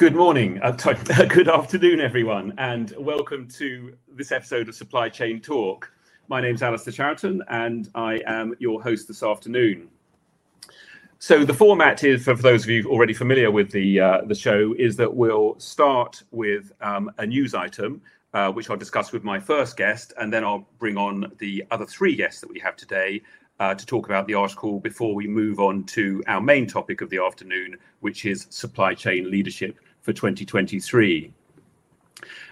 Good morning, uh, sorry, good afternoon, everyone, and welcome to this episode of Supply Chain Talk. My name is Alistair Charlton, and I am your host this afternoon. So the format is, for, for those of you already familiar with the uh, the show, is that we'll start with um, a news item, uh, which I'll discuss with my first guest, and then I'll bring on the other three guests that we have today uh, to talk about the article before we move on to our main topic of the afternoon, which is supply chain leadership for 2023.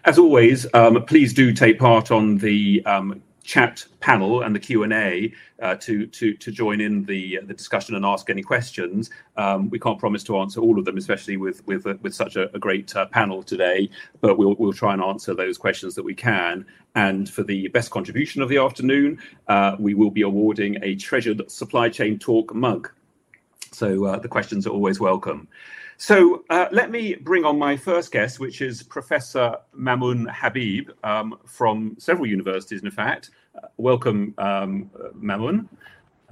As always, um, please do take part on the um, chat panel and the Q and A uh, to to to join in the the discussion and ask any questions. Um, we can't promise to answer all of them, especially with with uh, with such a, a great uh, panel today. But we'll we'll try and answer those questions that we can. And for the best contribution of the afternoon, uh, we will be awarding a treasured supply chain talk mug. So uh, the questions are always welcome. So uh, let me bring on my first guest, which is Professor Mamoun Habib um, from several universities, in fact. Uh, welcome, um, Mamoun.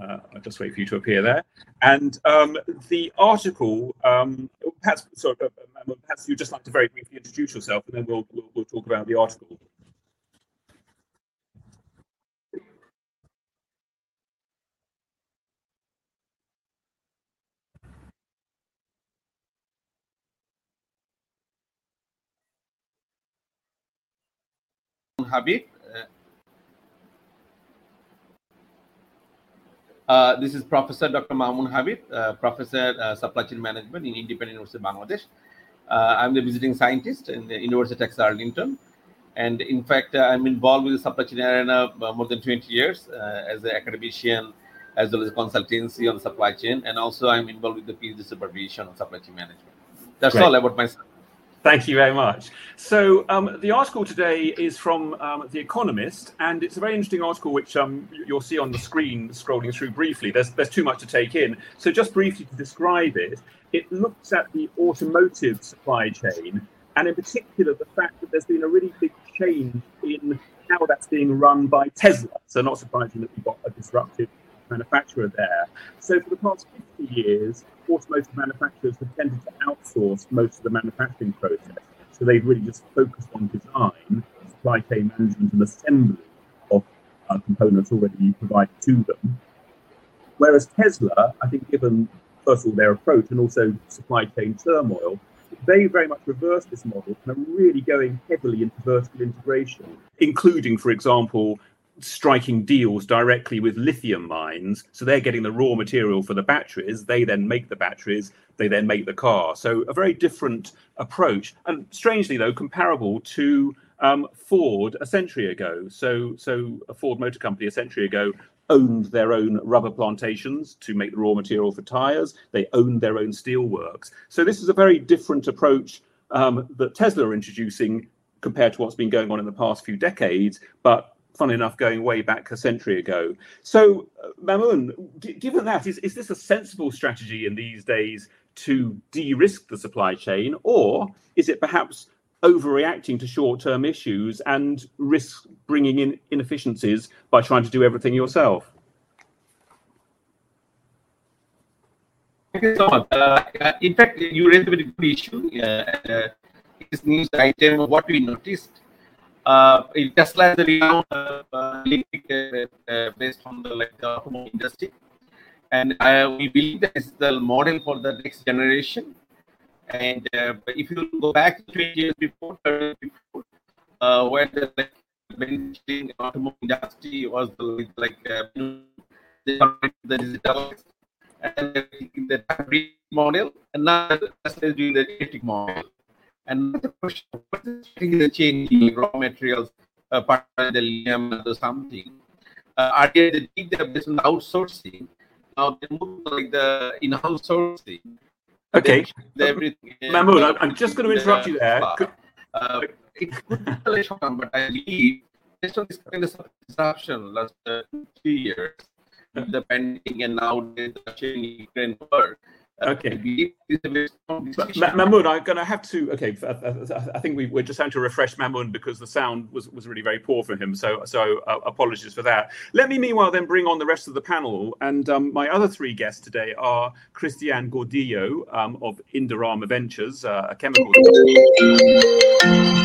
Uh, I'll just wait for you to appear there. And um, the article, um, perhaps, sorry, uh, perhaps you'd just like to very briefly introduce yourself, and then we'll, we'll, we'll talk about the article. Habib. Uh, this is Professor Dr. Mamoun Habib, uh, Professor uh, Supply Chain Management in Independent University of Bangladesh. Uh, I'm the visiting scientist in the University of Texas Arlington. And in fact, uh, I'm involved with the supply chain arena uh, more than 20 years as an academician, as well as consultancy on supply chain. And also I'm involved with the PhD supervision on supply chain management. That's Great. all about myself. Thank you very much. So um, the article today is from um, The Economist, and it's a very interesting article which um, you'll see on the screen scrolling through briefly. There's, there's too much to take in. So just briefly to describe it, it looks at the automotive supply chain, and in particular the fact that there's been a really big change in how that's being run by Tesla. So not surprising that we've got a disruptive manufacturer there. So for the past 50 years, automotive manufacturers have tended to outsource most of the manufacturing process. So they've really just focused on design, supply chain management, and assembly of uh, components already provided to them. Whereas Tesla, I think, given first of all their approach and also supply chain turmoil, they very much reverse this model and are really going heavily into vertical integration, including, for example, striking deals directly with lithium mines. So they're getting the raw material for the batteries. They then make the batteries. They then make the car. So a very different approach, and strangely though, comparable to um, Ford a century ago. So so a Ford Motor Company a century ago owned their own rubber plantations to make the raw material for tires. They owned their own steel works. So this is a very different approach um, that Tesla are introducing compared to what's been going on in the past few decades, but fun enough going way back a century ago. So, uh, Mamoun, g- given that, is, is this a sensible strategy in these days to de risk the supply chain, or is it perhaps overreacting to short term issues and risk bringing in inefficiencies by trying to do everything yourself? Uh, uh in fact, you raised a very good issue. Uh, uh this news item, what we noticed uh, Tesla is a renowned uh, uh, uh, based on the like the automobile industry, and uh, we believe that is the model for the next generation. And if you go back 20 years before, before where the like, mainstream automobile industry was the, like the digital and the hybrid model, and now Tesla is doing the electric model. And the question, what is the change in raw materials, uh, part of the lithium or something? Uh, earlier, they did that based on outsourcing. Now they move like the in-house sourcing. Okay. Everything, Mamoun, I'm just going to interrupt you there. Uh, uh, it could be but I believe based on this kind of disruption last uh, three years, the pending and now the changing Ukraine war, Okay. Mahmoud, I'm going to have to. Okay, I think we, are just having to refresh Mahmoud because the sound was, was really very poor for him. So, so uh, apologies for that. Let me, meanwhile, then bring on the rest of the panel. And um, my other three guests today are Christian Gordillo um, of Indorama Ventures, uh, a chemical.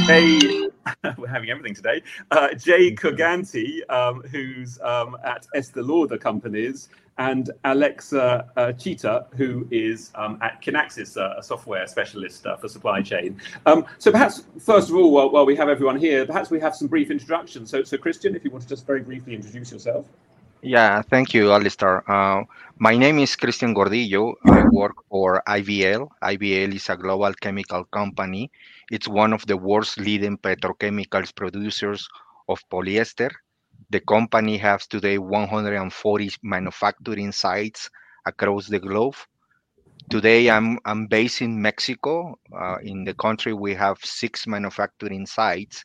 Jay, we're having everything today. Uh, Jay Koganti, um, who's um, at Estee Lauder Companies, and Alexa uh, Cheater, who is um, at Kinaxis, uh, a software specialist uh, for supply chain. Um, so perhaps, first of all, while, while, we have everyone here, perhaps we have some brief introductions. So, so Christian, if you want to just very briefly introduce yourself. Yeah, thank you, Alistair. Uh, my name is Christian Gordillo. I work for IVL. IVL is a global chemical company. It's one of the world's leading petrochemicals producers of polyester, the company has today 140 manufacturing sites across the globe. Today, I'm, I'm based in Mexico. Uh, in the country, we have six manufacturing sites.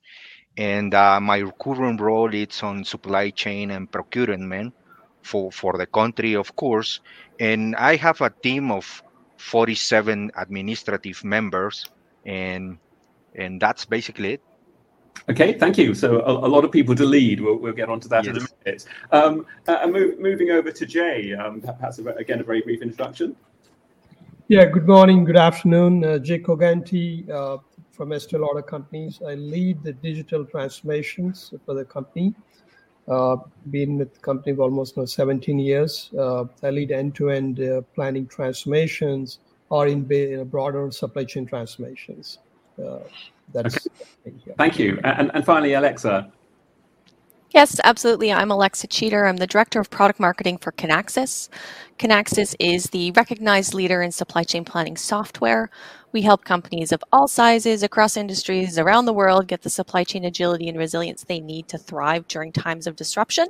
And uh, my current role is on supply chain and procurement for, for the country, of course. And I have a team of 47 administrative members. And, and that's basically it. Okay, thank you. So a, a, lot of people to lead. We'll, we'll get onto that yes. in a minute. Um, uh, and move, moving over to Jay, um, perhaps a, again a very brief introduction. Yeah, good morning, good afternoon. Uh, Jay Koganti uh, from Estee Lauder Companies. I lead the digital transformations for the company. Uh, been with the company for almost now 17 years. Uh, I lead end-to-end uh, planning transformations or in, in broader supply chain transformations. Uh, that's okay. Thank you. And, and finally, Alexa. Yes, absolutely. I'm Alexa Cheater. I'm the Director of Product Marketing for Kinaxis. Kinaxis is the recognized leader in supply chain planning software. We help companies of all sizes across industries around the world get the supply chain agility and resilience they need to thrive during times of disruption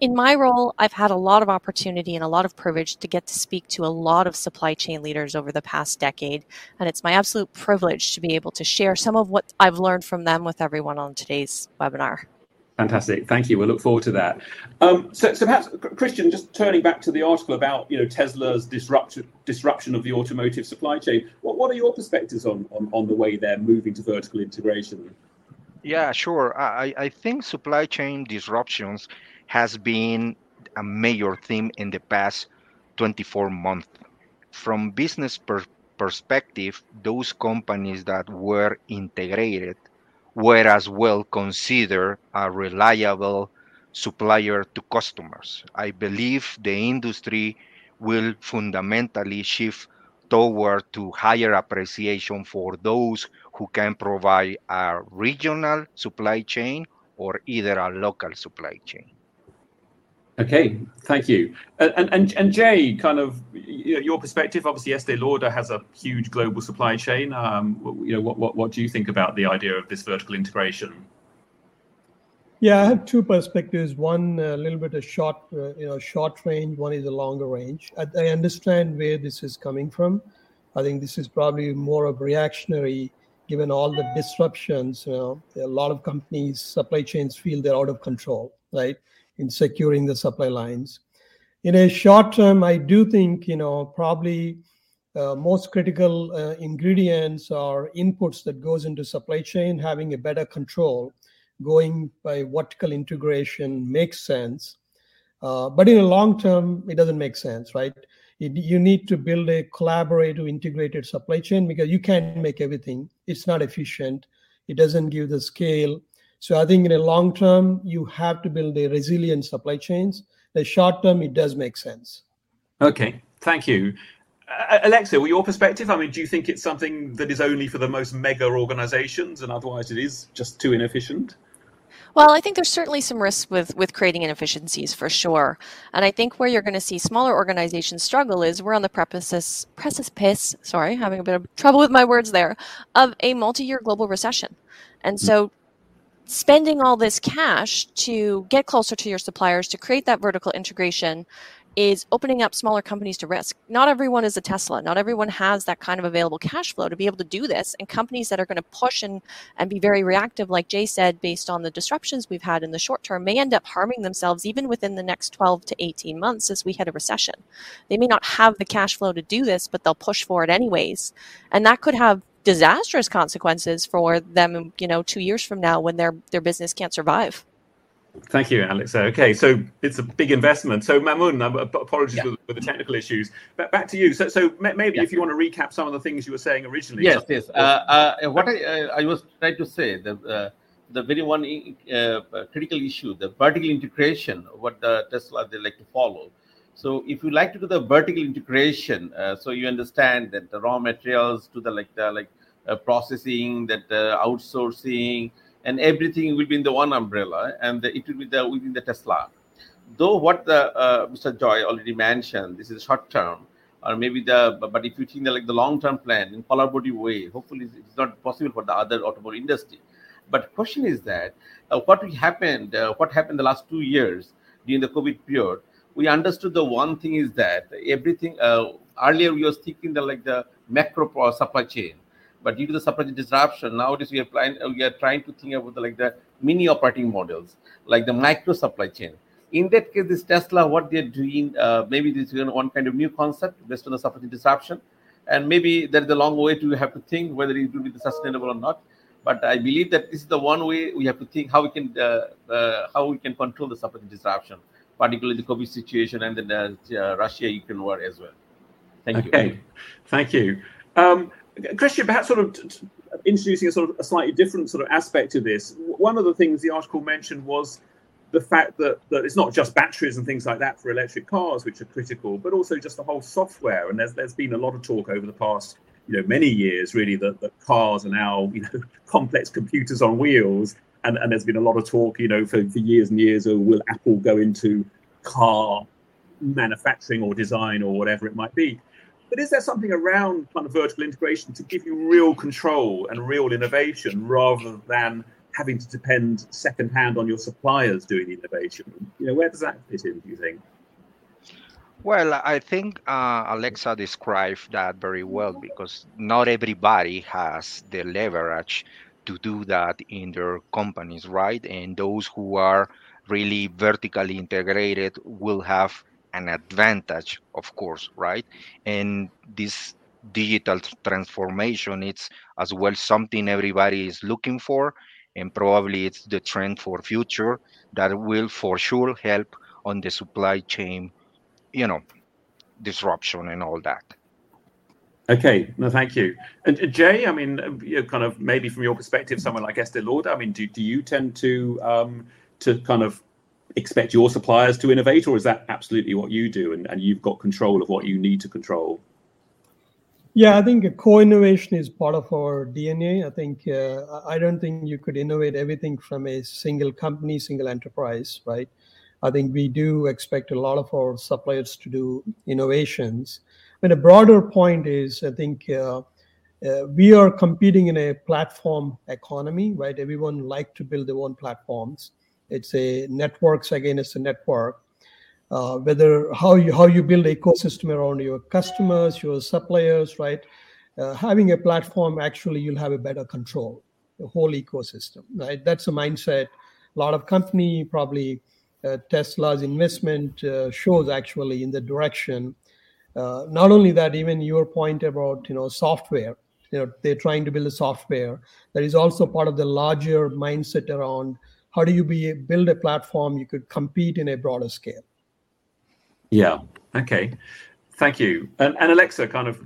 in my role, I've had a lot of opportunity and a lot of privilege to get to speak to a lot of supply chain leaders over the past decade. And it's my absolute privilege to be able to share some of what I've learned from them with everyone on today's webinar. Fantastic, thank you. We'll look forward to that. Um, so, so perhaps Christian, just turning back to the article about you know Tesla's disruption disruption of the automotive supply chain. What what are your perspectives on on, on the way they're moving to vertical integration? Yeah, sure. I, I think supply chain disruptions has been a major theme in the past 24 months. From business per perspective, those companies that were integrated were as well considered a reliable supplier to customers. I believe the industry will fundamentally shift toward to higher appreciation for those who can provide a regional supply chain or either a local supply chain. Okay, thank you. And and and Jay, kind of your perspective. Obviously, Estee Lauder has a huge global supply chain. Um, you know, what what what do you think about the idea of this vertical integration? Yeah, I have two perspectives. One a little bit of short, uh, you know, short range. One is a longer range. I, I understand where this is coming from. I think this is probably more of reactionary, given all the disruptions. You know, a lot of companies, supply chains feel they're out of control, right? In securing the supply lines. In a short term, I do think you know probably uh, most critical uh, ingredients or inputs that goes into supply chain having a better control going by vertical integration makes sense. Uh, but in a long term it doesn't make sense right? You need to build a collaborative integrated supply chain because you can't make everything. It's not efficient. It doesn't give the scale so I think in a long term, you have to build a resilient supply chains. The short term, it does make sense. Okay, thank you. Uh, Alexa, well, your perspective, I mean, do you think it's something that is only for the most mega organizations and otherwise it is just too inefficient? Well, I think there's certainly some risks with, with creating inefficiencies for sure. And I think where you're going to see smaller organizations struggle is we're on the precipice, precipice, sorry, having a bit of trouble with my words there, of a multi-year global recession. And so spending all this cash to get closer to your suppliers to create that vertical integration is opening up smaller companies to risk. Not everyone is a Tesla. Not everyone has that kind of available cash flow to be able to do this. And companies that are going to push and, and be very reactive, like Jay said, based on the disruptions we've had in the short term, may end up harming themselves even within the next 12 to 18 months as we hit a recession. They may not have the cash flow to do this, but they'll push for it anyways. And that could have disastrous consequences for them, you know, two years from now when their, their business can't survive. Thank you, Alex. Okay, so it's a big investment. So Mamoun, apologies yeah. for, for, the technical issues. But back to you. So, so maybe yeah. if you want to recap some of the things you were saying originally. Yes, yes. Uh, uh, what I, uh, I was trying to say, the uh, the very one uh, critical issue, the vertical integration, what the Tesla they like to follow. So if you like to do the vertical integration, uh, so you understand that the raw materials to the like the like processing, that outsourcing and everything will be in the one umbrella and the, it will be the, within the Tesla. Though what the uh, Mr. Joy already mentioned, this is short term, or maybe the but if you think like the long term plan in collaborative way, hopefully it's not possible for the other automobile industry. But question is that uh, what happened, uh, what happened the last two years during the COVID period, we understood the one thing is that everything uh, earlier we were thinking the like the macro supply chain but due to the supply chain disruption, nowadays we are, trying, we are trying to think about the, like the mini operating models, like the micro supply chain. In that case, this Tesla, what they're doing, uh, maybe this is one kind of new concept based on the supply chain disruption. And maybe there is a long way to have to think whether it will be sustainable or not. But I believe that this is the one way we have to think how we can uh, uh, how we can control the supply chain disruption, particularly the COVID situation and the uh, Russia-Ukraine war as well. Thank okay. you. Thank you. Um, Christian, perhaps sort of introducing a sort of a slightly different sort of aspect to this. One of the things the article mentioned was the fact that, that it's not just batteries and things like that for electric cars which are critical, but also just the whole software. And there's there's been a lot of talk over the past you know many years really that, that cars are now you know complex computers on wheels. And, and there's been a lot of talk, you know, for, for years and years, oh, will Apple go into car manufacturing or design or whatever it might be? But is there something around kind of vertical integration to give you real control and real innovation rather than having to depend secondhand on your suppliers doing the innovation? You know, where does that fit in? Do you think? Well, I think uh, Alexa described that very well because not everybody has the leverage to do that in their companies, right? And those who are really vertically integrated will have an advantage, of course, right? And this digital transformation, it's as well something everybody is looking for, and probably it's the trend for future that will for sure help on the supply chain, you know, disruption and all that. Okay, no, thank you. And Jay, I mean, you know, kind of maybe from your perspective, someone like Estee Lauder, I mean, do, do you tend to um, to kind of expect your suppliers to innovate, or is that absolutely what you do and, and you've got control of what you need to control? Yeah, I think co-innovation is part of our DNA. I think uh, I don't think you could innovate everything from a single company, single enterprise, right? I think we do expect a lot of our suppliers to do innovations. Mean, a broader point is I think uh, uh, we are competing in a platform economy, right? Everyone like to build their own platforms. It's a networks again. It's a network. Uh, whether how you how you build ecosystem around your customers, your suppliers, right? Having a platform actually you'll have a better control the whole ecosystem, right? That's a mindset. A lot of company probably Tesla's investment shows actually in the direction. Uh, not only that, even your point about you know software, you know they're trying to build a software that is also part of the larger mindset around how do you be build a platform you could compete in a broader scale yeah okay thank you and, and alexa kind of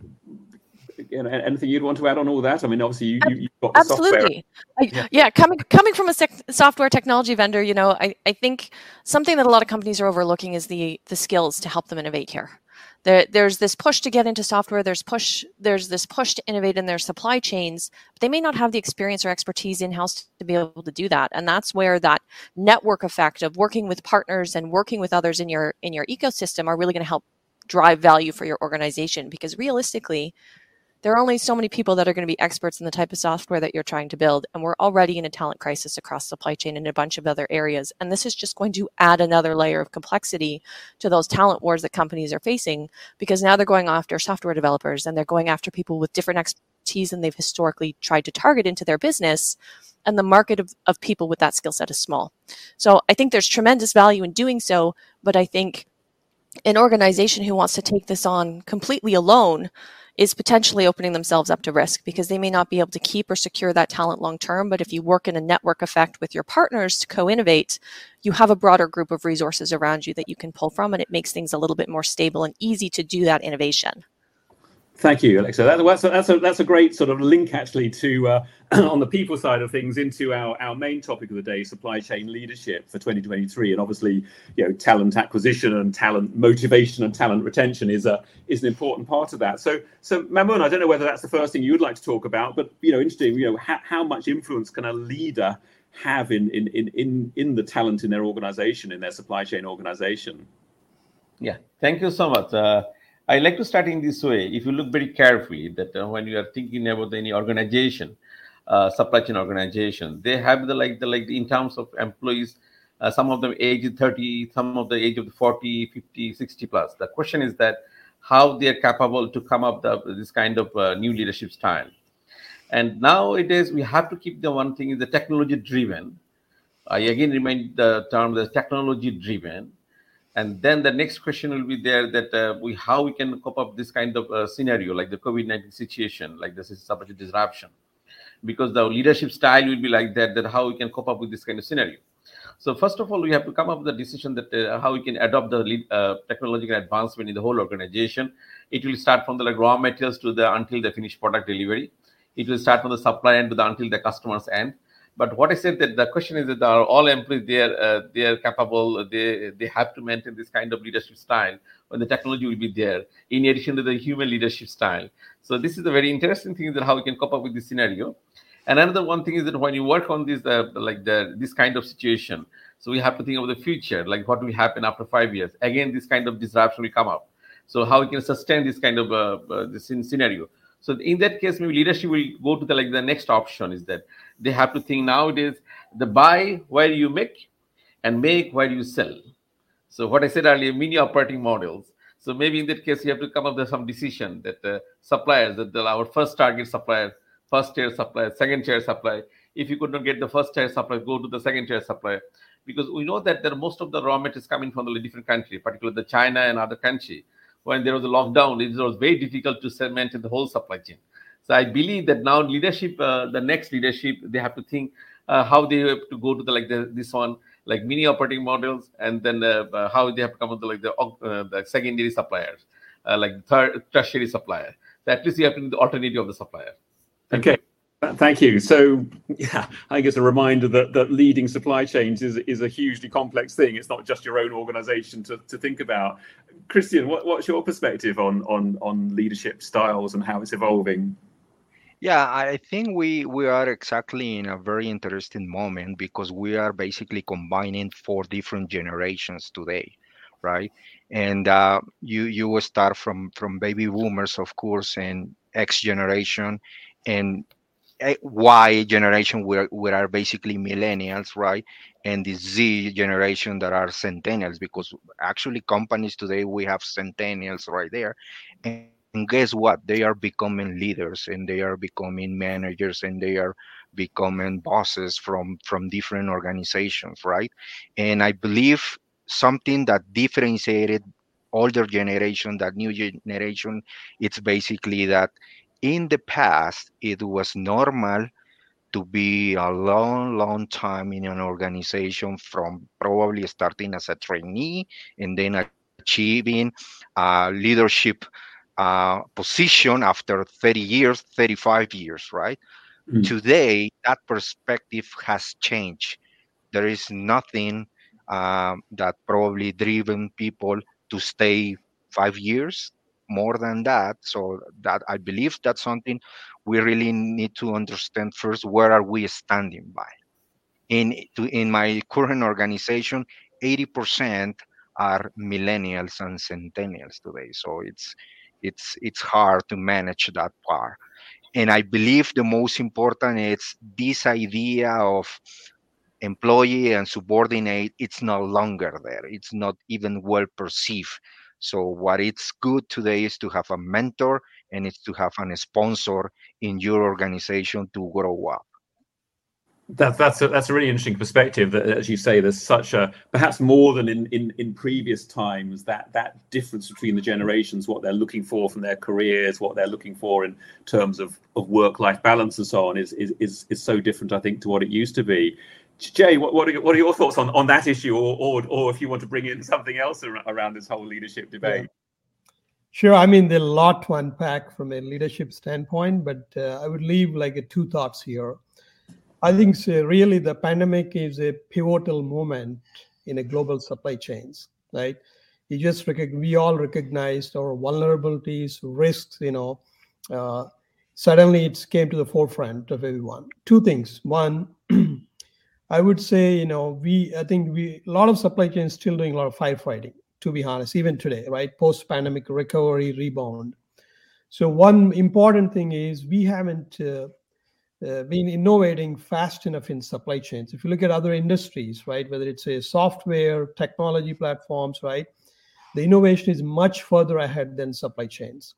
you know, anything you'd want to add on all that? I mean, obviously you, you, have got absolutely. I, yeah. yeah. coming coming from a sec- software technology vendor, you know, I, I think something that a lot of companies are overlooking is the the skills to help them innovate here there, there's this push to get into software. There's push there's this push to innovate in their supply chains. But they may not have the experience or expertise in house to be able to do that. And that's where that network effect of working with partners and working with others in your in your ecosystem are really going to help drive value for your organization. Because realistically there are only so many people that are going to be experts in the type of software that you're trying to build. And we're already in a talent crisis across supply chain and a bunch of other areas. And this is just going to add another layer of complexity to those talent wars that companies are facing because now they're going after software developers and they're going after people with different expertise than they've historically tried to target into their business and the market of, of people with that skill set is small. So I think there's tremendous value in doing so, but I think an organization who wants to take this on completely alone is potentially opening themselves up to risk because they may not be able to keep or secure that talent long term. But if you work in a network effect with your partners to co innovate, you have a broader group of resources around you that you can pull from, and it makes things a little bit more stable and easy to do that innovation. Thank you, Alexa. That, that's, a, that's, a, that's a great sort of link, actually, to uh, on the people side of things into our, our main topic of the day, supply chain leadership for 2023. And obviously, you know, talent acquisition and talent motivation and talent retention is a is an important part of that. So, so Mamoun, I don't know whether that's the first thing you would like to talk about, but you know, interesting. You know, how, how much influence can a leader have in in in in in the talent in their organization, in their supply chain organization? Yeah, thank you so much. Uh, I like to start in this way. If you look very carefully, that uh, when you are thinking about any organization, uh, supply chain organization, they have the like the like in terms of employees. Uh, some of them age 30, some of the age of 40, 50, 60 plus. The question is that how they are capable to come up the, this kind of uh, new leadership style. And nowadays we have to keep the one thing is the technology driven. I again remind the term the technology driven and then the next question will be there that uh, we how we can cope up this kind of uh, scenario like the covid-19 situation like this is supply disruption. Because the leadership style will be like that that how we can cope up with this kind of scenario. So first of all we have to come up with a decision that uh, how we can adopt the uh, technological advancement in the whole organization. It will start from the like, raw materials to the until the finished product delivery. It will start from the supply end to the until the customer's end but what I said that the question is that are all employees they are uh, they are capable. They they have to maintain this kind of leadership style when the technology will be there. In addition to the human leadership style. So this is a very interesting thing that how we can cope up with this scenario. And another one thing is that when you work on this uh, like the this kind of situation, so we have to think of the future, like what will happen after five years. Again, this kind of disruption will come up. So how we can sustain this kind of uh, uh this scenario. So in that case, maybe leadership will go to the like the next option is that they have to think nowadays the buy where you make and make where you sell. So what I said earlier, mini operating models. So maybe in that case, you have to come up with some decision that uh, suppliers, that our first target supplier, first tier supplier, second tier supplier. If you could not get the first tier supplier, go to the second tier supplier. Because we know that there most of the raw materials coming from the different country, particularly the China and other country. When there was a lockdown, it was very difficult to maintain the whole supply chain. So I believe that now leadership, uh, the next leadership, they have to think uh, how they have to go to the like the, this one, like mini operating models, and then uh, uh how they have to come up like the, uh, the secondary suppliers, uh, like third tertiary supplier. So at least you have to the alternative of the supplier. Thank okay. You. Thank you. So, yeah, I guess a reminder that, that leading supply chains is, is a hugely complex thing. It's not just your own organization to, to think about. Christian, what, what's your perspective on, on, on leadership styles and how it's evolving? Yeah, I think we we are exactly in a very interesting moment because we are basically combining four different generations today, right? And uh, you you will start from from baby boomers, of course, and X generation, and Eh, y generation, where we are basically millennials, right? And the Z generation that are centennials, because actually companies today we have centennials right there, and and guess what? They are becoming leaders and they are becoming managers and they are becoming bosses from from different organizations right? And i believe something that differentiated older generation that new generation it's basically that in the past it was normal to be a long long time in an organization from probably starting as a trainee and then achieving a leadership uh, position after 30 years, 35 years, right? Mm. Today, that perspective has changed. There is nothing um, that probably driven people to stay five years more than that. So that I believe that's something we really need to understand first. Where are we standing by? In to, in my current organization, 80% are millennials and centennials today. So it's it's it's hard to manage that part and i believe the most important is this idea of employee and subordinate it's no longer there it's not even well perceived so what it's good today is to have a mentor and it's to have a sponsor in your organization to grow up that, that's a, that's a really interesting perspective. That, as you say, there's such a perhaps more than in, in, in previous times that that difference between the generations, what they're looking for from their careers, what they're looking for in terms of, of work life balance and so on, is, is is is so different, I think, to what it used to be. Jay, what what are, what are your thoughts on, on that issue, or, or or if you want to bring in something else around this whole leadership debate? Yeah. Sure. I mean, there's a lot to unpack from a leadership standpoint, but uh, I would leave like a two thoughts here. I think so really the pandemic is a pivotal moment in a global supply chains, right? You just recognize, we all recognized our vulnerabilities, risks, you know. Uh, suddenly it came to the forefront of everyone. Two things. One, I would say, you know, we, I think we, a lot of supply chains still doing a lot of firefighting, to be honest, even today, right? Post pandemic recovery, rebound. So, one important thing is we haven't uh, uh, been innovating fast enough in supply chains. If you look at other industries, right, whether it's a software, technology platforms, right, the innovation is much further ahead than supply chains.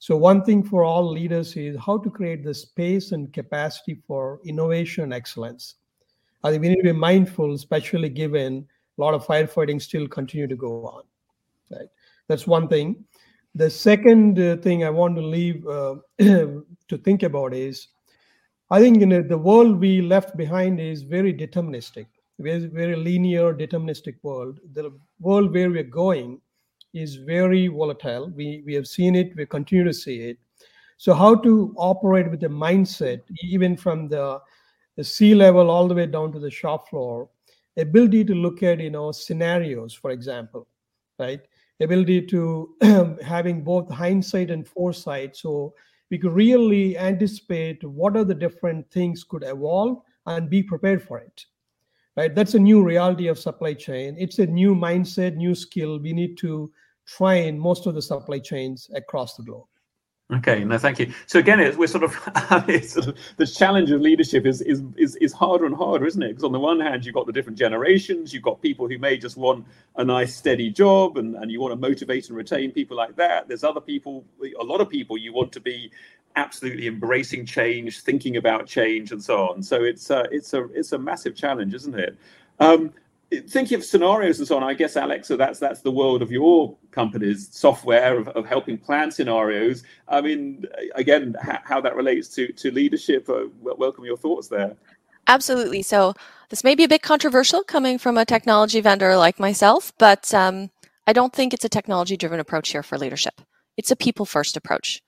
So one thing for all leaders is how to create the space and capacity for innovation and excellence. I think we need to be mindful, especially given a lot of firefighting still continue to go on. Right, that's one thing. The second uh, thing I want to leave uh, to think about is I think in the world we left behind is very deterministic, very, very linear, deterministic world. The world where we're going is very volatile. We, we have seen it, we continue to see it. So, how to operate with the mindset, even from the, the C-level all the way down to the shop floor, ability to look at you know scenarios, for example, right? Ability to having both hindsight and foresight. So we could really anticipate what are the different things could evolve and be prepared for it right that's a new reality of supply chain it's a new mindset new skill we need to train most of the supply chains across the globe Okay, no, thank you. So again, we're sort of, the challenge of leadership is, is is is harder and harder, isn't it? Because on the one hand, you've got the different generations, you've got people who may just want a nice steady job, and, and you want to motivate and retain people like that. There's other people, a lot of people, you want to be absolutely embracing change, thinking about change, and so on. So it's it's a it's a massive challenge, isn't it? Um, thinking of scenarios and so on, I guess Alexa, that's that's the world of your company's software of, of helping plan scenarios. I mean, again, how, how that relates to to leadership. Uh, welcome your thoughts there. Absolutely. So this may be a bit controversial coming from a technology vendor like myself, but um, I don't think it's a technology driven approach here for leadership. It's a people first approach.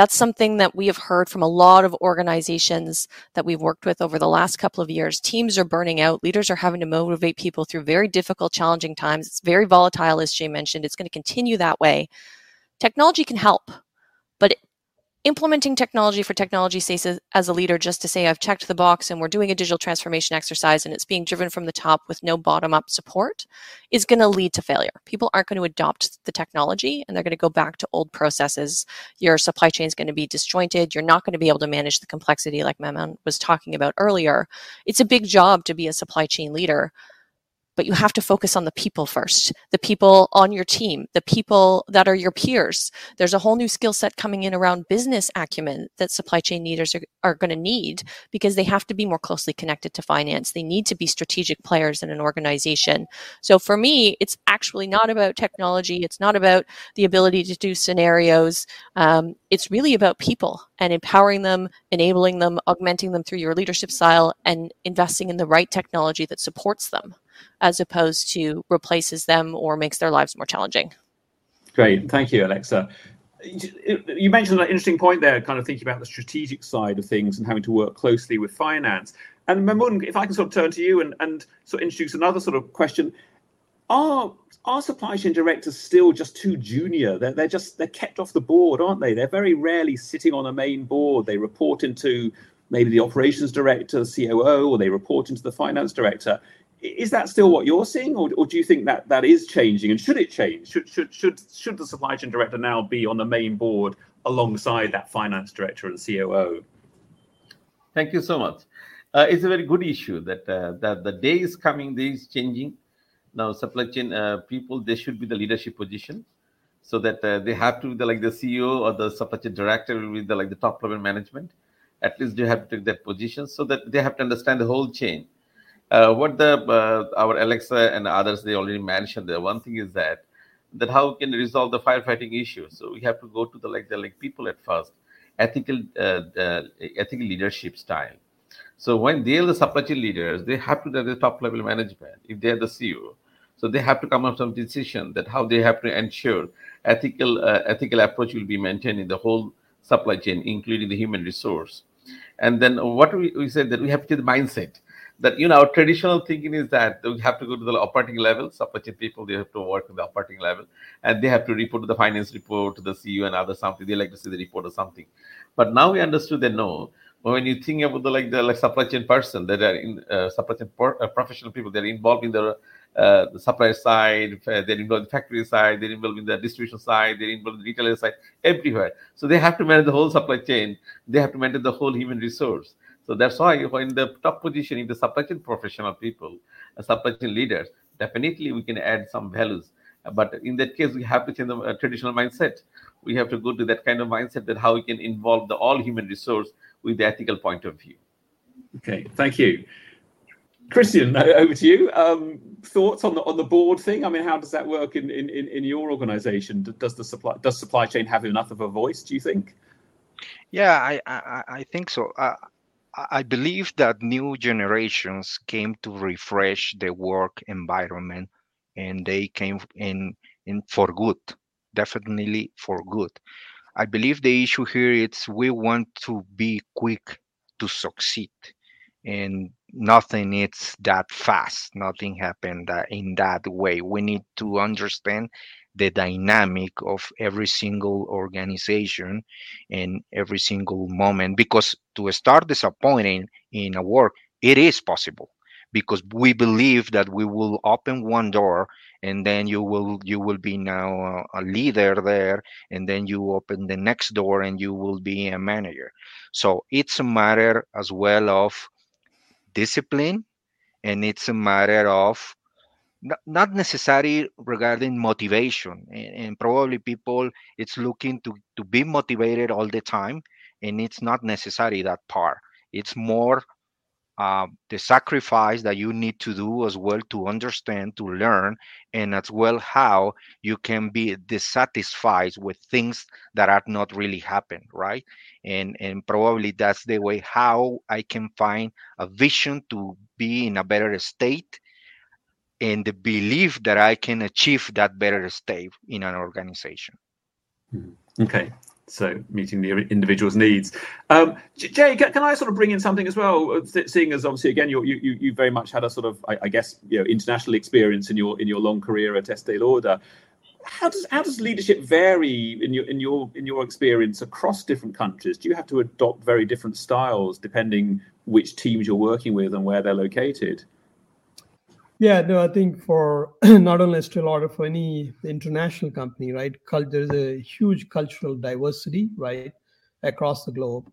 That's something that we have heard from a lot of organizations that we've worked with over the last couple of years. Teams are burning out. Leaders are having to motivate people through very difficult, challenging times. It's very volatile, as Jay mentioned. It's going to continue that way. Technology can help, but implementing technology for technology's sake as a leader just to say i've checked the box and we're doing a digital transformation exercise and it's being driven from the top with no bottom up support is going to lead to failure. People aren't going to adopt the technology and they're going to go back to old processes. Your supply chain is going to be disjointed. You're not going to be able to manage the complexity like Maman was talking about earlier. It's a big job to be a supply chain leader but you have to focus on the people first. The people on your team the people that are your peers. There's a whole new skill set coming in around business acumen that supply chain leaders are, are going to need because they have to be more closely connected to finance. They need to be strategic players in an organization. So for me it's actually not about technology. It's not about the ability to do scenarios. Um, it's really about people and empowering them enabling them augmenting them through your leadership style and investing in the right technology that supports them as opposed to replaces them or makes their lives more challenging. Great. Thank you, Alexa. You mentioned an interesting point there, kind of thinking about the strategic side of things and having to work closely with finance. And Mamoun, if I can sort of turn to you and, and sort of introduce another sort of question, are are supply chain directors still just too junior? They're, they're just they're kept off the board, aren't they? They're very rarely sitting on a main board. They report into maybe the operations director, the COO, or they report into the finance director is that still what you're seeing, or, or do you think that that is changing? And should it change? Should should should should the supply chain director now be on the main board alongside that finance director and COO? Thank you so much. Uh, it's a very good issue that uh, that the day is coming, day is changing. Now, supply chain uh, people they should be the leadership position, so that uh, they have to be the, like the CEO or the supply chain director will be the like the top level management. At least they have to take that position so that they have to understand the whole chain. Uh, what the uh, our Alexa and others they already mentioned. The one thing is that that how can resolve the firefighting issue. So we have to go to the like the like people at first, ethical ethical leadership style so when they are the supply chain leaders, they have to have the top level management. If they are the CEO, so they have to come up with some decision that how they have to ensure ethical uh, ethical approach will be maintained in the whole supply chain, including the human resource. And then what we, we said that we have to the mindset that you know our traditional thinking is that we have to go to the operating level. Supply chain people they have to work in the operating level and they have to report to the finance report to the ceo and other something. They like to see the report or something. But now we understood that no when you think about the like the like supply chain person that are in uh, supply chain uh, professional people they're involved in the, uh, the supplier side they're involved in the factory side they're involved in the distribution side they're involved in the retailer side everywhere. So they have to manage the whole supply chain. They have to manage the whole human resource so that's why in the top position in the supply chain professional people uh, supply chain leaders definitely we can add some values but in that case we have to change the uh, traditional mindset we have to go to that kind of mindset that how we can involve the all human resource with the ethical point of view. Okay, thank you. Christian, over to you. Um, thoughts on the on the board thing? I mean, how does that work in in, in your organization? Does the supply does supply chain have enough of a voice? Do you think? Yeah, I I, I think so. Uh, I believe that new generations came to refresh the work environment, and they came in in for good, definitely for good. I believe the issue here is we want to be quick to succeed, and nothing is that fast. Nothing happened in that way. We need to understand the dynamic of every single organization and every single moment because to start disappointing in a work, it is possible because we believe that we will open one door and then you will you will be now a, a leader there and then you open the next door and you will be a manager. So it's a matter as well of discipline and it's a matter of not necessarily regarding motivation and, and, probably people it's looking to to be motivated all the time and it's not necessary that part it's more uh, the sacrifice that you need to do as well to understand, to learn, and as well how you can be dissatisfied with things that are not really happening, right? And and probably that's the way how I can find a vision to be in a better state and the belief that I can achieve that better state in an organization. Hmm. Okay, so meeting the individual's needs. Um, Jay, can, I sort of bring in something as well? Uh, seeing as obviously again you you you very much had a sort of I, I, guess you know international experience in your in your long career at Estee Lauder. How does how does leadership vary in your in your in your experience across different countries? Do you have to adopt very different styles depending which teams you're working with and where they're located? Yeah, no, I think for not only Estee Lauder, for any international company, right? There's a huge cultural diversity, right, across the globe.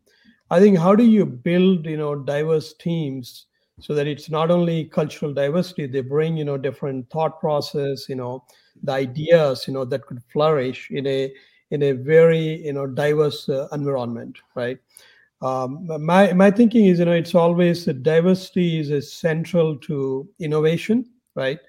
I think how do you build, you know, diverse teams so that it's not only cultural diversity, they bring, you know, different thought process, you know, the ideas, you know, that could flourish in a in a very, you know, diverse uh, environment, right? Um, my my thinking is you know it's always that diversity is essential to innovation right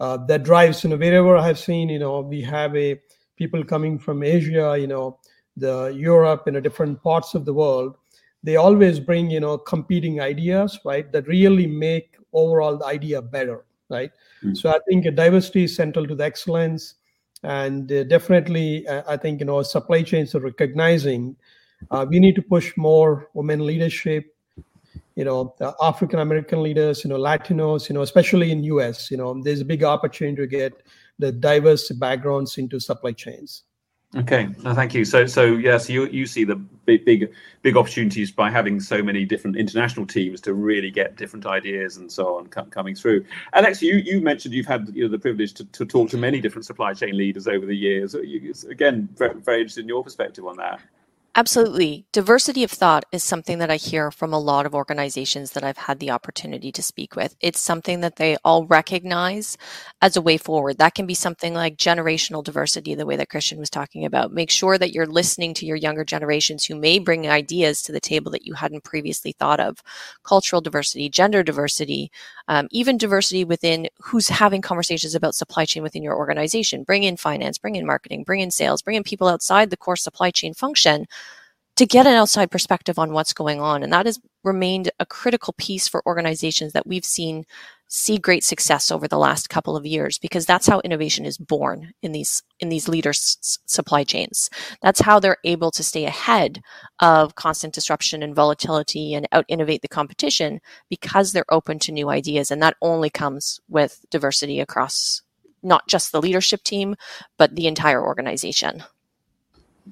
uh, that drives you know wherever i have seen you know we have a people coming from asia you know the europe you know, different parts of the world they always bring you know competing ideas right that really make overall the idea better right mm-hmm. so i think diversity is central to the excellence and uh, definitely uh, i think you know supply chains are recognizing uh, we need to push more women leadership, you know, African American leaders, you know, Latinos, you know, especially in US, you know, there's a big opportunity to get the diverse backgrounds into supply chains. Okay, no, thank you. So, so yeah, so you you see the big big big opportunities by having so many different international teams to really get different ideas and so on coming through. Alex, you you mentioned you've had you know the privilege to, to talk to many different supply chain leaders over the years. Again, very, very interested in your perspective on that. Absolutely. Diversity of thought is something that I hear from a lot of organizations that I've had the opportunity to speak with. It's something that they all recognize as a way forward. That can be something like generational diversity, the way that Christian was talking about. Make sure that you're listening to your younger generations who may bring ideas to the table that you hadn't previously thought of. Cultural diversity, gender diversity, um, even diversity within who's having conversations about supply chain within your organization. Bring in finance, bring in marketing, bring in sales, bring in people outside the core supply chain function to get an outside perspective on what's going on. And that has remained a critical piece for organizations that we've seen see great success over the last couple of years because that's how innovation is born in these in these leaders supply chains that's how they're able to stay ahead of constant disruption and volatility and out innovate the competition because they're open to new ideas and that only comes with diversity across not just the leadership team but the entire organization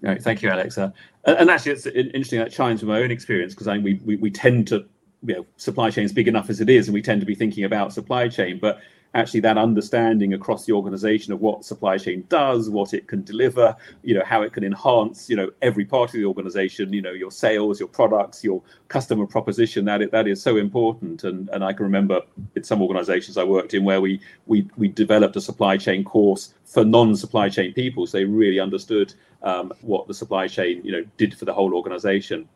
Right, thank you, Alexa. Uh, and actually, it's interesting. That chimes with my own experience because I we, we we tend to, you know, supply chain is big enough as it is, and we tend to be thinking about supply chain. But actually that understanding across the organization of what supply chain does what it can deliver you know how it can enhance you know every part of the organization you know your sales your products your customer proposition that it, that is so important and and i can remember in some organizations i worked in where we we we developed a supply chain course for non-supply chain people so they really understood um, what the supply chain you know did for the whole organization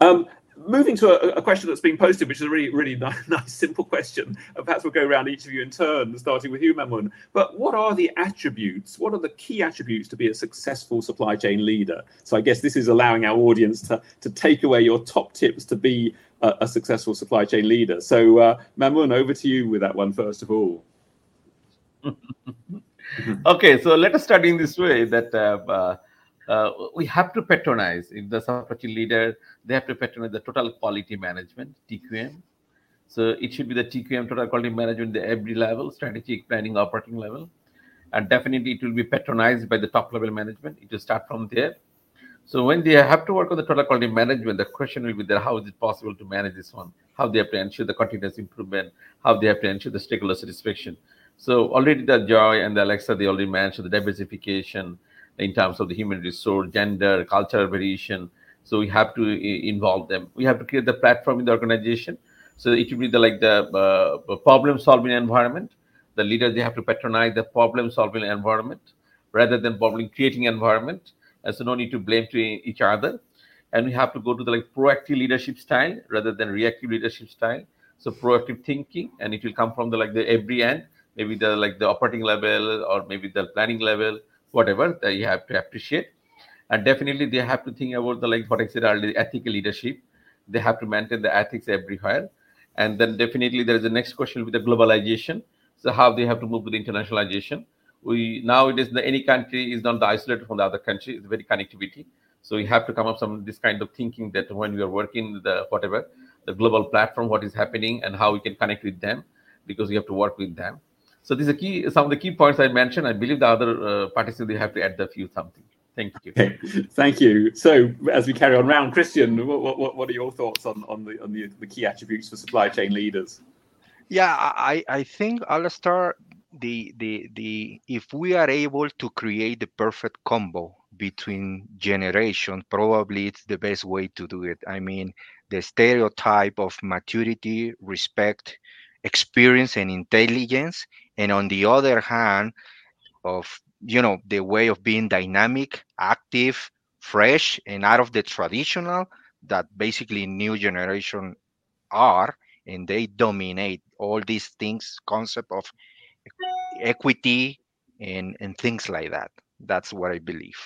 um, moving to a, a, question that's been posted, which is a really, really nice, simple question. Perhaps we'll go around each of you in turn, starting with you, Mamoun. But what are the attributes? What are the key attributes to be a successful supply chain leader? So I guess this is allowing our audience to, to take away your top tips to be a, a successful supply chain leader. So uh, Mamoun, over to you with that one first of all. okay, so let us start in this way that uh, uh, uh, we have to patronize. If the chain leader they have to patronize the total quality management tqm so it should be the tqm total quality management the every level strategic planning operating level. And definitely it will be patronized by the top level management. It will start from there. So when they have to work on the total quality management the question will be there how is it possible to manage this one? How they have to ensure the continuous improvement? How they have to ensure the stakeholder satisfaction so already the joy and the alexa they already mentioned the diversification in terms of the human resource, gender, cultural variation. So we have to involve them. We have to create the platform in the organization. So it should be the like the uh, problem solving environment. The leaders they have to patronize the problem solving environment rather than problem creating environment. And so no need to blame to each other. And we have to go to the like proactive leadership style rather than reactive leadership style. So proactive thinking, and it will come from the like the every end, maybe the like the operating level or maybe the planning level whatever that you have to appreciate. And definitely they have to think about the like what i said earlier ethical leadership. They have to maintain the ethics everywhere. And then definitely there is the next question with the globalization. So how they have to move to the internationalization. We now it is the any country is not isolated from the other country. It's very connectivity. So we have to come up some this kind of thinking that when we are working the whatever the global platform what is happening and how we can connect with them because we have to work with them so these are key some of the key points I mentioned. I believe the other uh, participants they have to add a few something. Thank you. Okay, thank you. So as we carry on round, Christian, what, what, what are your thoughts on, on the on the, the key attributes for supply chain leaders? Yeah, I, I think Alistair, the the the if we are able to create the perfect combo between generation, probably it's the best way to do it. I mean, the stereotype of maturity, respect, experience, and intelligence and on the other hand of you know the way of being dynamic active fresh and out of the traditional that basically new generation are and they dominate all these things concept of equity and and things like that. That's what i believe.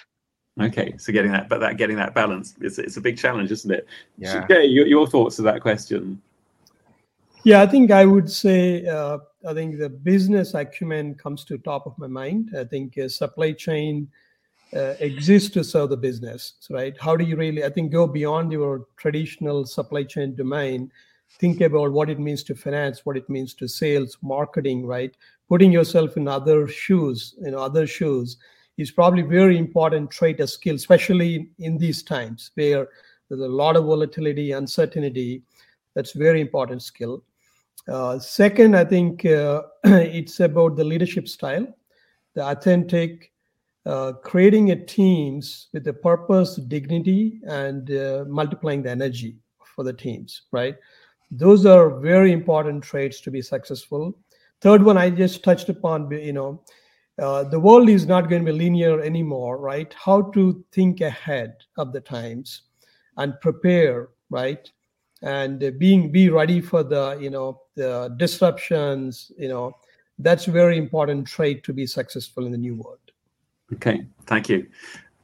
Okay so getting that but that getting that balance it's, it's a big challenge isn't it? Yeah. Okay your, your thoughts to that question? Yeah i think i would say uh, I think the business acumen comes to top of my mind. I think uh, supply chain uh, exists to serve the business, right? How do you really, I think, go beyond your traditional supply chain domain? Think about what it means to finance, what it means to sales, marketing, right? Putting yourself in other shoes, you know, other shoes, is probably very important trait a skill, especially in these times where there's a lot of volatility, uncertainty. That's very important skill. Uh, second, I think uh, it's about the leadership style, the authentic, uh, creating a teams with a purpose, dignity, and uh, multiplying the energy for the teams. Right, those are very important traits to be successful. Third one, I just touched upon. You know, uh, the world is not going to be linear anymore. Right, how to think ahead of the times and prepare. Right, and being be ready for the you know the disruptions you know that's a very important trait to be successful in the new world okay thank you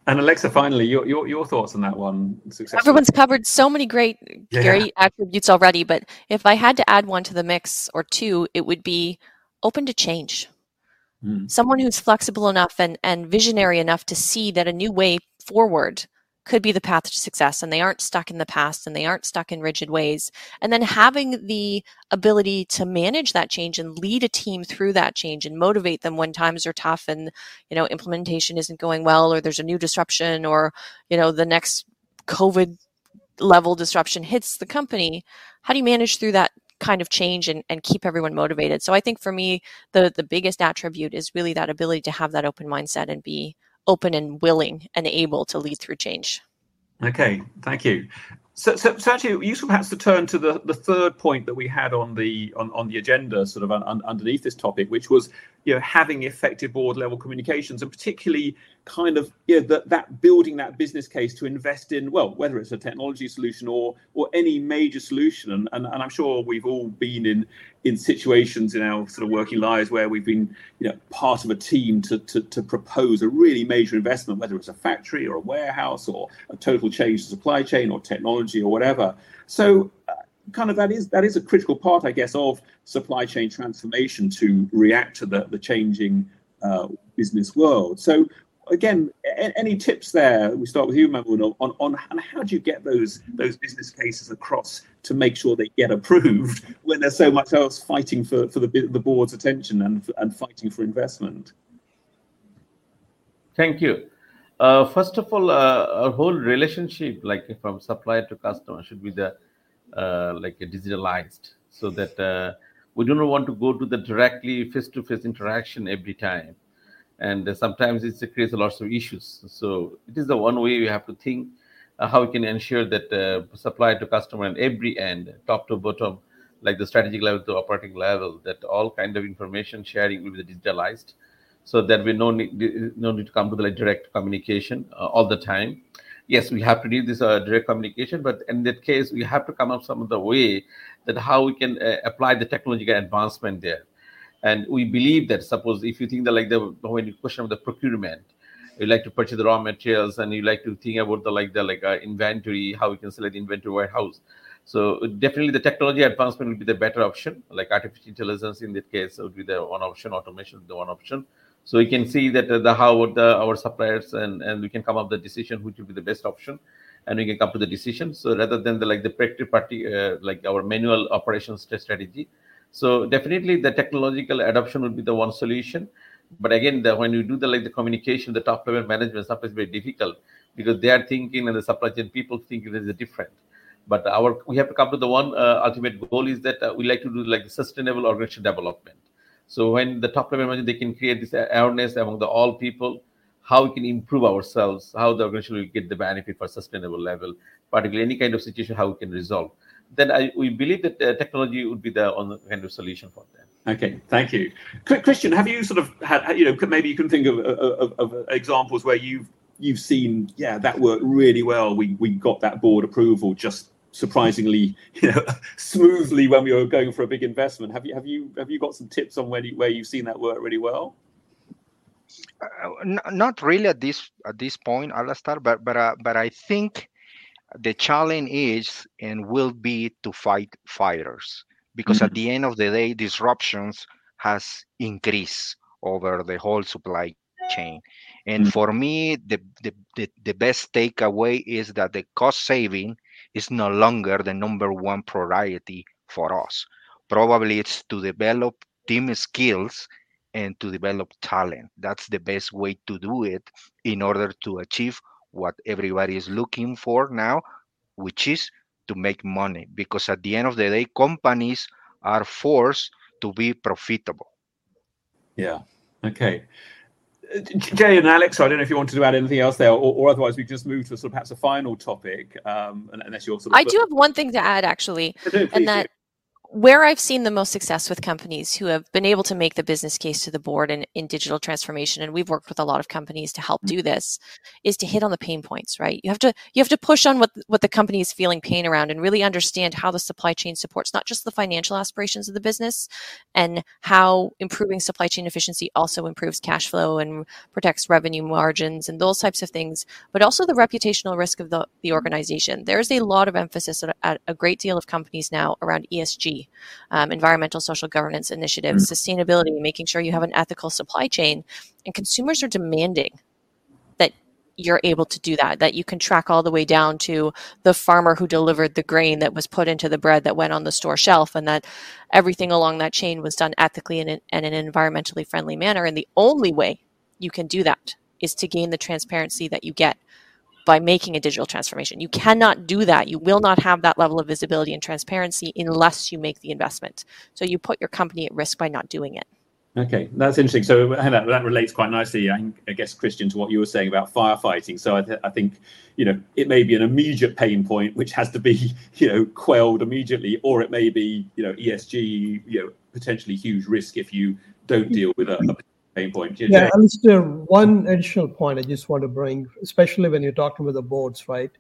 and alexa finally your your, your thoughts on that one everyone's covered so many great yeah. great attributes already but if i had to add one to the mix or two it would be open to change mm. someone who's flexible enough and and visionary enough to see that a new way forward could be the path to success and they aren't stuck in the past and they aren't stuck in rigid ways. And then having the ability to manage that change and lead a team through that change and motivate them when times are tough and you know implementation isn't going well or there's a new disruption or you know the next covid level disruption hits the company how do you manage through that kind of change and, and keep everyone motivated? So i think for me the the biggest attribute is really that ability to have that open mindset and be open and willing and able to lead through change. Okay, thank you. So, so, so, actually, useful perhaps to turn to the, the third point that we had on the on, on the agenda, sort of un, underneath this topic, which was you know having effective board level communications, and particularly kind of you know, that that building that business case to invest in well, whether it's a technology solution or or any major solution, and and, and I'm sure we've all been in in situations in our sort of working lives where we've been you know part of a team to, to, to propose a really major investment whether it's a factory or a warehouse or a total change to supply chain or technology or whatever. So uh, kind of that is that is a critical part i guess of supply chain transformation to react to the, the changing uh, business world. So again, any tips there? We start with you, Mamoun, on, on, on how do you get those those business cases across to make sure they get approved when there's so much else fighting for, for the the board's attention and and fighting for investment? Thank you. Uh, first of all, uh, our whole relationship, like from supplier to customer, should be the uh, like digitalized, so that uh, we do not want to go to the directly face-to-face interaction every time and sometimes it creates a lot of issues. So it is the one way we have to think uh, how we can ensure that uh, supply to customer and every end, top to bottom, like the strategic level to operating level, that all kind of information sharing will be digitalized, so that we no need no need to come to the like, direct communication uh, all the time. Yes, we have to do this uh, direct communication, but in that case, we have to come up some of the way that how we can uh, apply the technological advancement there and we believe that suppose if you think that like the when you question of the procurement, you like to purchase the raw materials and you like to think about the like the like uh, inventory, how we can select the inventory warehouse. So definitely the technology advancement will be the better option. Like artificial intelligence in that case would be the one option, automation the one option. So you can see that uh, the how the our suppliers and and we can come up the decision which will be the best option, and we can come to the decision. So rather than the like the practical party uh, like our manual operations strategy, so definitely the technological adoption would be the one solution. But again, the, when you do the like the communication, the top level management, stuff is very difficult because they are thinking and the supply chain people think it is different. But our we have to come to the one uh, ultimate goal is that uh, we like to do like the sustainable organization development. So when the top level management they can create this awareness among the all people, how we can improve ourselves, how the organization will get the benefit for sustainable level, particularly any kind of situation, how we can resolve then I, we believe that uh, technology would be the on kind of solution for them. Okay, thank you, Christian. Have you sort of had you know maybe you can think of, of, of examples where you've you've seen yeah that worked really well. We we got that board approval just surprisingly you know smoothly when we were going for a big investment. Have you have you have you got some tips on where you, where you've seen that work really well? Uh, n- not really at this at this point, Alastair, but but uh, but I think the challenge is and will be to fight fighters because mm-hmm. at the end of the day disruptions has increased over the whole supply chain and mm-hmm. for me the, the, the, the best takeaway is that the cost saving is no longer the number one priority for us probably it's to develop team skills and to develop talent. That's the best way to do it in order to achieve what everybody is looking for now, which is to make money. Because at the end of the day, companies are forced to be profitable. Yeah. Okay. Jay and Alex, I don't know if you wanted to add anything else there, or, or otherwise we just move to sort of perhaps a final topic, um, unless you're sort of. I do have one thing to add, actually, and that where I've seen the most success with companies who have been able to make the business case to the board in, in digital transformation, and we've worked with a lot of companies to help mm. do this, is to hit on the pain points, right? You have to you have to push on what what the company is feeling pain around and really understand how the supply chain supports not just the financial aspirations of the business and how improving supply chain efficiency also improves cash flow and protects revenue margins and those types of things, but also the reputational risk of the, the organization. There's a lot of emphasis at, at a great deal of companies now around ESG um, environmental social governance initiatives, mm-hmm. sustainability, making sure you have an ethical supply chain. And consumers are demanding that you're able to do that, that you can track all the way down to the farmer who delivered the grain that was put into the bread that went on the store shelf, and that everything along that chain was done ethically and in, and in an environmentally friendly manner. And the only way you can do that is to gain the transparency that you get by making a digital transformation. You cannot do that. You will not have that level of visibility and transparency unless you make the investment. So you put your company at risk by not doing it. Okay, that's interesting. So that, that relates quite nicely, I, guess, Christian, to what you were saying about firefighting. So I, th- I, think, you know, it may be an immediate pain point which has to be, you know, quelled immediately, or it may be, you know, ESG, you know, potentially huge risk if you don't deal with a, a pain point. Yeah, yeah Alistair, one additional point I just want to bring, especially when you're talking about the boards, right?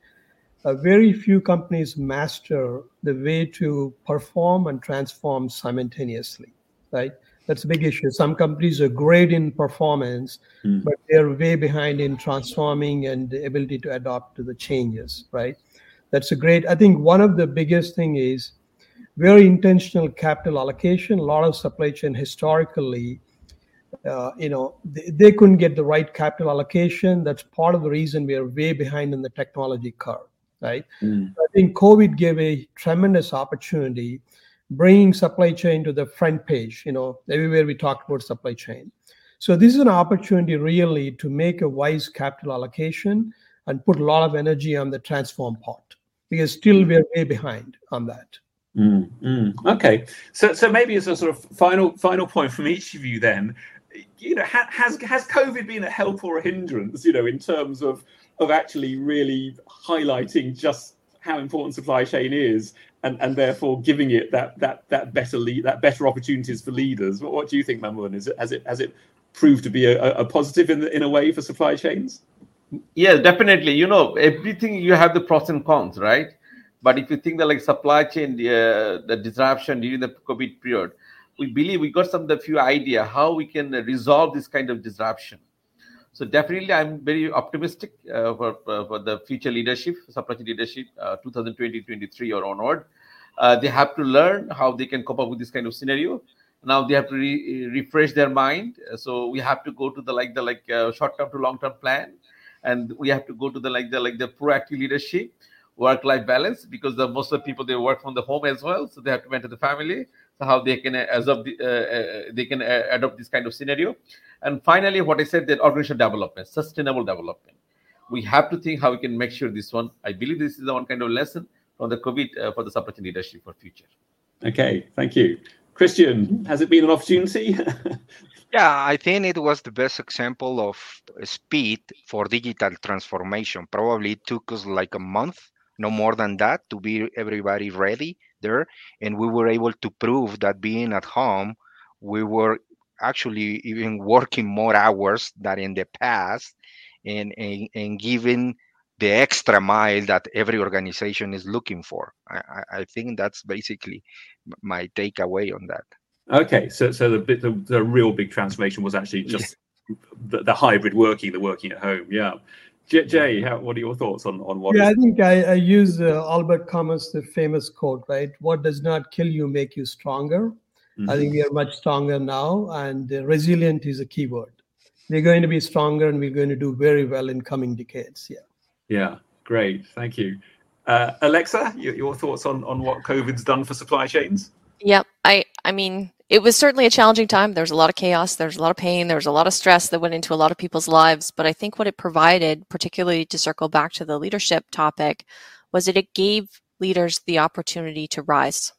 Uh, very few companies master the way to perform and transform simultaneously, right? That's a big issue. Some companies are great in performance, mm. but they're way behind in transforming and the ability to adapt to the changes, right? That's a great. I think one of the biggest thing is very intentional capital allocation. A lot of supply chain historically uh, you know, they, they, couldn't get the right capital allocation. That's part of the reason we are way behind in the technology curve, right? Mm. I think COVID gave a tremendous opportunity, bringing supply chain to the front page. You know, everywhere we talked about supply chain. So this is an opportunity really to make a wise capital allocation and put a lot of energy on the transform part because still we're way behind on that. Mm, mm. Okay, so so maybe as a sort of final final point from each of you, then you know, ha- has has COVID been a help or a hindrance? You know, in terms of of actually really highlighting just how important supply chain is, and and therefore giving it that that that better lead that better opportunities for leaders. What, what do you think, Mamoun? Is it has it has it proved to be a, a positive in in a way for supply chains? Yeah, definitely. You know, everything you have the pros and cons, right? But if you think that like supply chain, uh, the disruption during the COVID period, we believe we got some the few idea how we can resolve this kind of disruption. So definitely, I'm very optimistic uh, for, uh, for the future leadership, supply chain leadership, uh, 2020-23 or onward. Uh, they have to learn how they can cope up with this kind of scenario. Now they have to re- refresh their mind. So we have to go to the like the like uh, short-term to long-term plan, and we have to go to the like the like the proactive leadership, work-life balance because the most of the people they work from the home as well, so they have to mentor the family how they can absorb the, uh, uh, they can uh, adopt this kind of scenario. And finally what i said that organizational development sustainable development. We have to think how we can make sure this one i believe this is the one kind of lesson from the covid uh, for the supply chain leadership for future. Okay thank you. Christian has it been an opportunity? Yeah i think it was the best example of speed for digital transformation. Probably it took us like a month no more than that to be everybody ready there and we were able to prove that being at home we were actually even working more hours than in the past and and, and giving the extra mile that every organization is looking for. I, I think that's basically my takeaway on that. Okay so so the the, the real big transformation was actually just the, the hybrid working the working at home yeah Jay, how, what are your thoughts on, on what? Yeah, is- I think I, I use uh, Albert Camus, the famous quote, right? What does not kill you make you stronger. Mm-hmm. I think we are much stronger now, and uh, resilient is a key word. We're going to be stronger, and we're going to do very well in coming decades. Yeah. Yeah, great. Thank you. Uh, Alexa, your, your thoughts on, on what COVID's done for supply chains? Yep. I, I mean, it was certainly a challenging time. There was a lot of chaos, there was a lot of pain, there was a lot of stress that went into a lot of people's lives. But I think what it provided, particularly to circle back to the leadership topic, was that it gave leaders the opportunity to rise.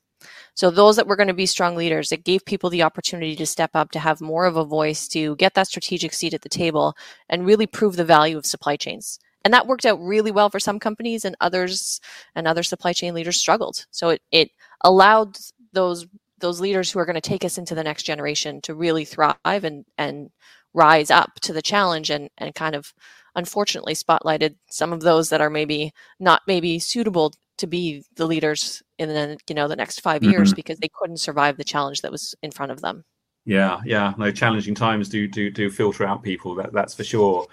So those that were going to be strong leaders, it gave people the opportunity to step up, to have more of a voice, to get that strategic seat at the table, and really prove the value of supply chains. And that worked out really well for some companies, and others and other supply chain leaders struggled. So it, it allowed those those leaders who are going to take us into the next generation to really thrive and and rise up to the challenge and and kind of unfortunately spotlighted some of those that are maybe not maybe suitable to be the leaders in the you know the next 5 mm-hmm. years because they couldn't survive the challenge that was in front of them yeah yeah no challenging times do do do filter out people that that's for sure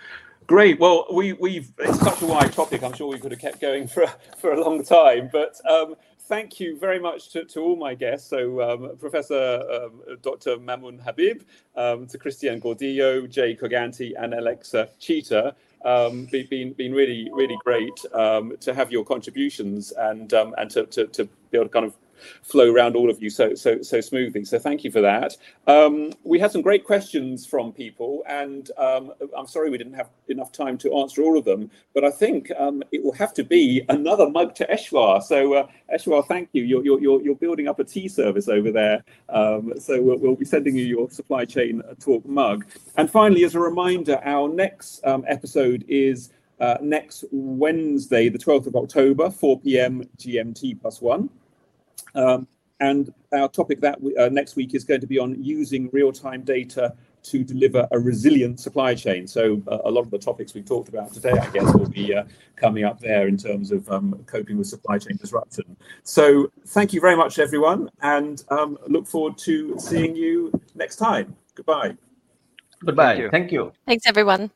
Great. Well, we, we've it's such a wide topic. I'm sure we could have kept going for for a long time. But um, thank you very much to, to all my guests. So, um, Professor um, Dr. Mamoun Habib, um, to Christian Gordillo, Jay Koganti, and Alexa Cheater. Um, been been really really great um, to have your contributions and um, and to, to, to be able to kind of flow around all of you so so so smoothly. So thank you for that. Um, we had some great questions from people, and um, I'm sorry we didn't have enough time to answer all of them. But I think um, it will have to be another mug to Eshwar. So uh, Eshwar, thank you. You're you're you're building up a tea service over there. Um, so we'll, we'll, be sending you your supply chain talk mug. And finally, as a reminder, our next um, episode is. Uh, next Wednesday, the 12th of October, 4 p.m. GMT plus one. Um, and our topic that uh, next week is going to be on using real-time data to deliver a resilient supply chain. So uh, a lot of the topics we've talked about today, I guess, will be uh, coming up there in terms of um, coping with supply chain disruption. So thank you very much, everyone, and um, look forward to seeing you next time. Goodbye. Goodbye. Thank you. Thank you. Thanks, everyone.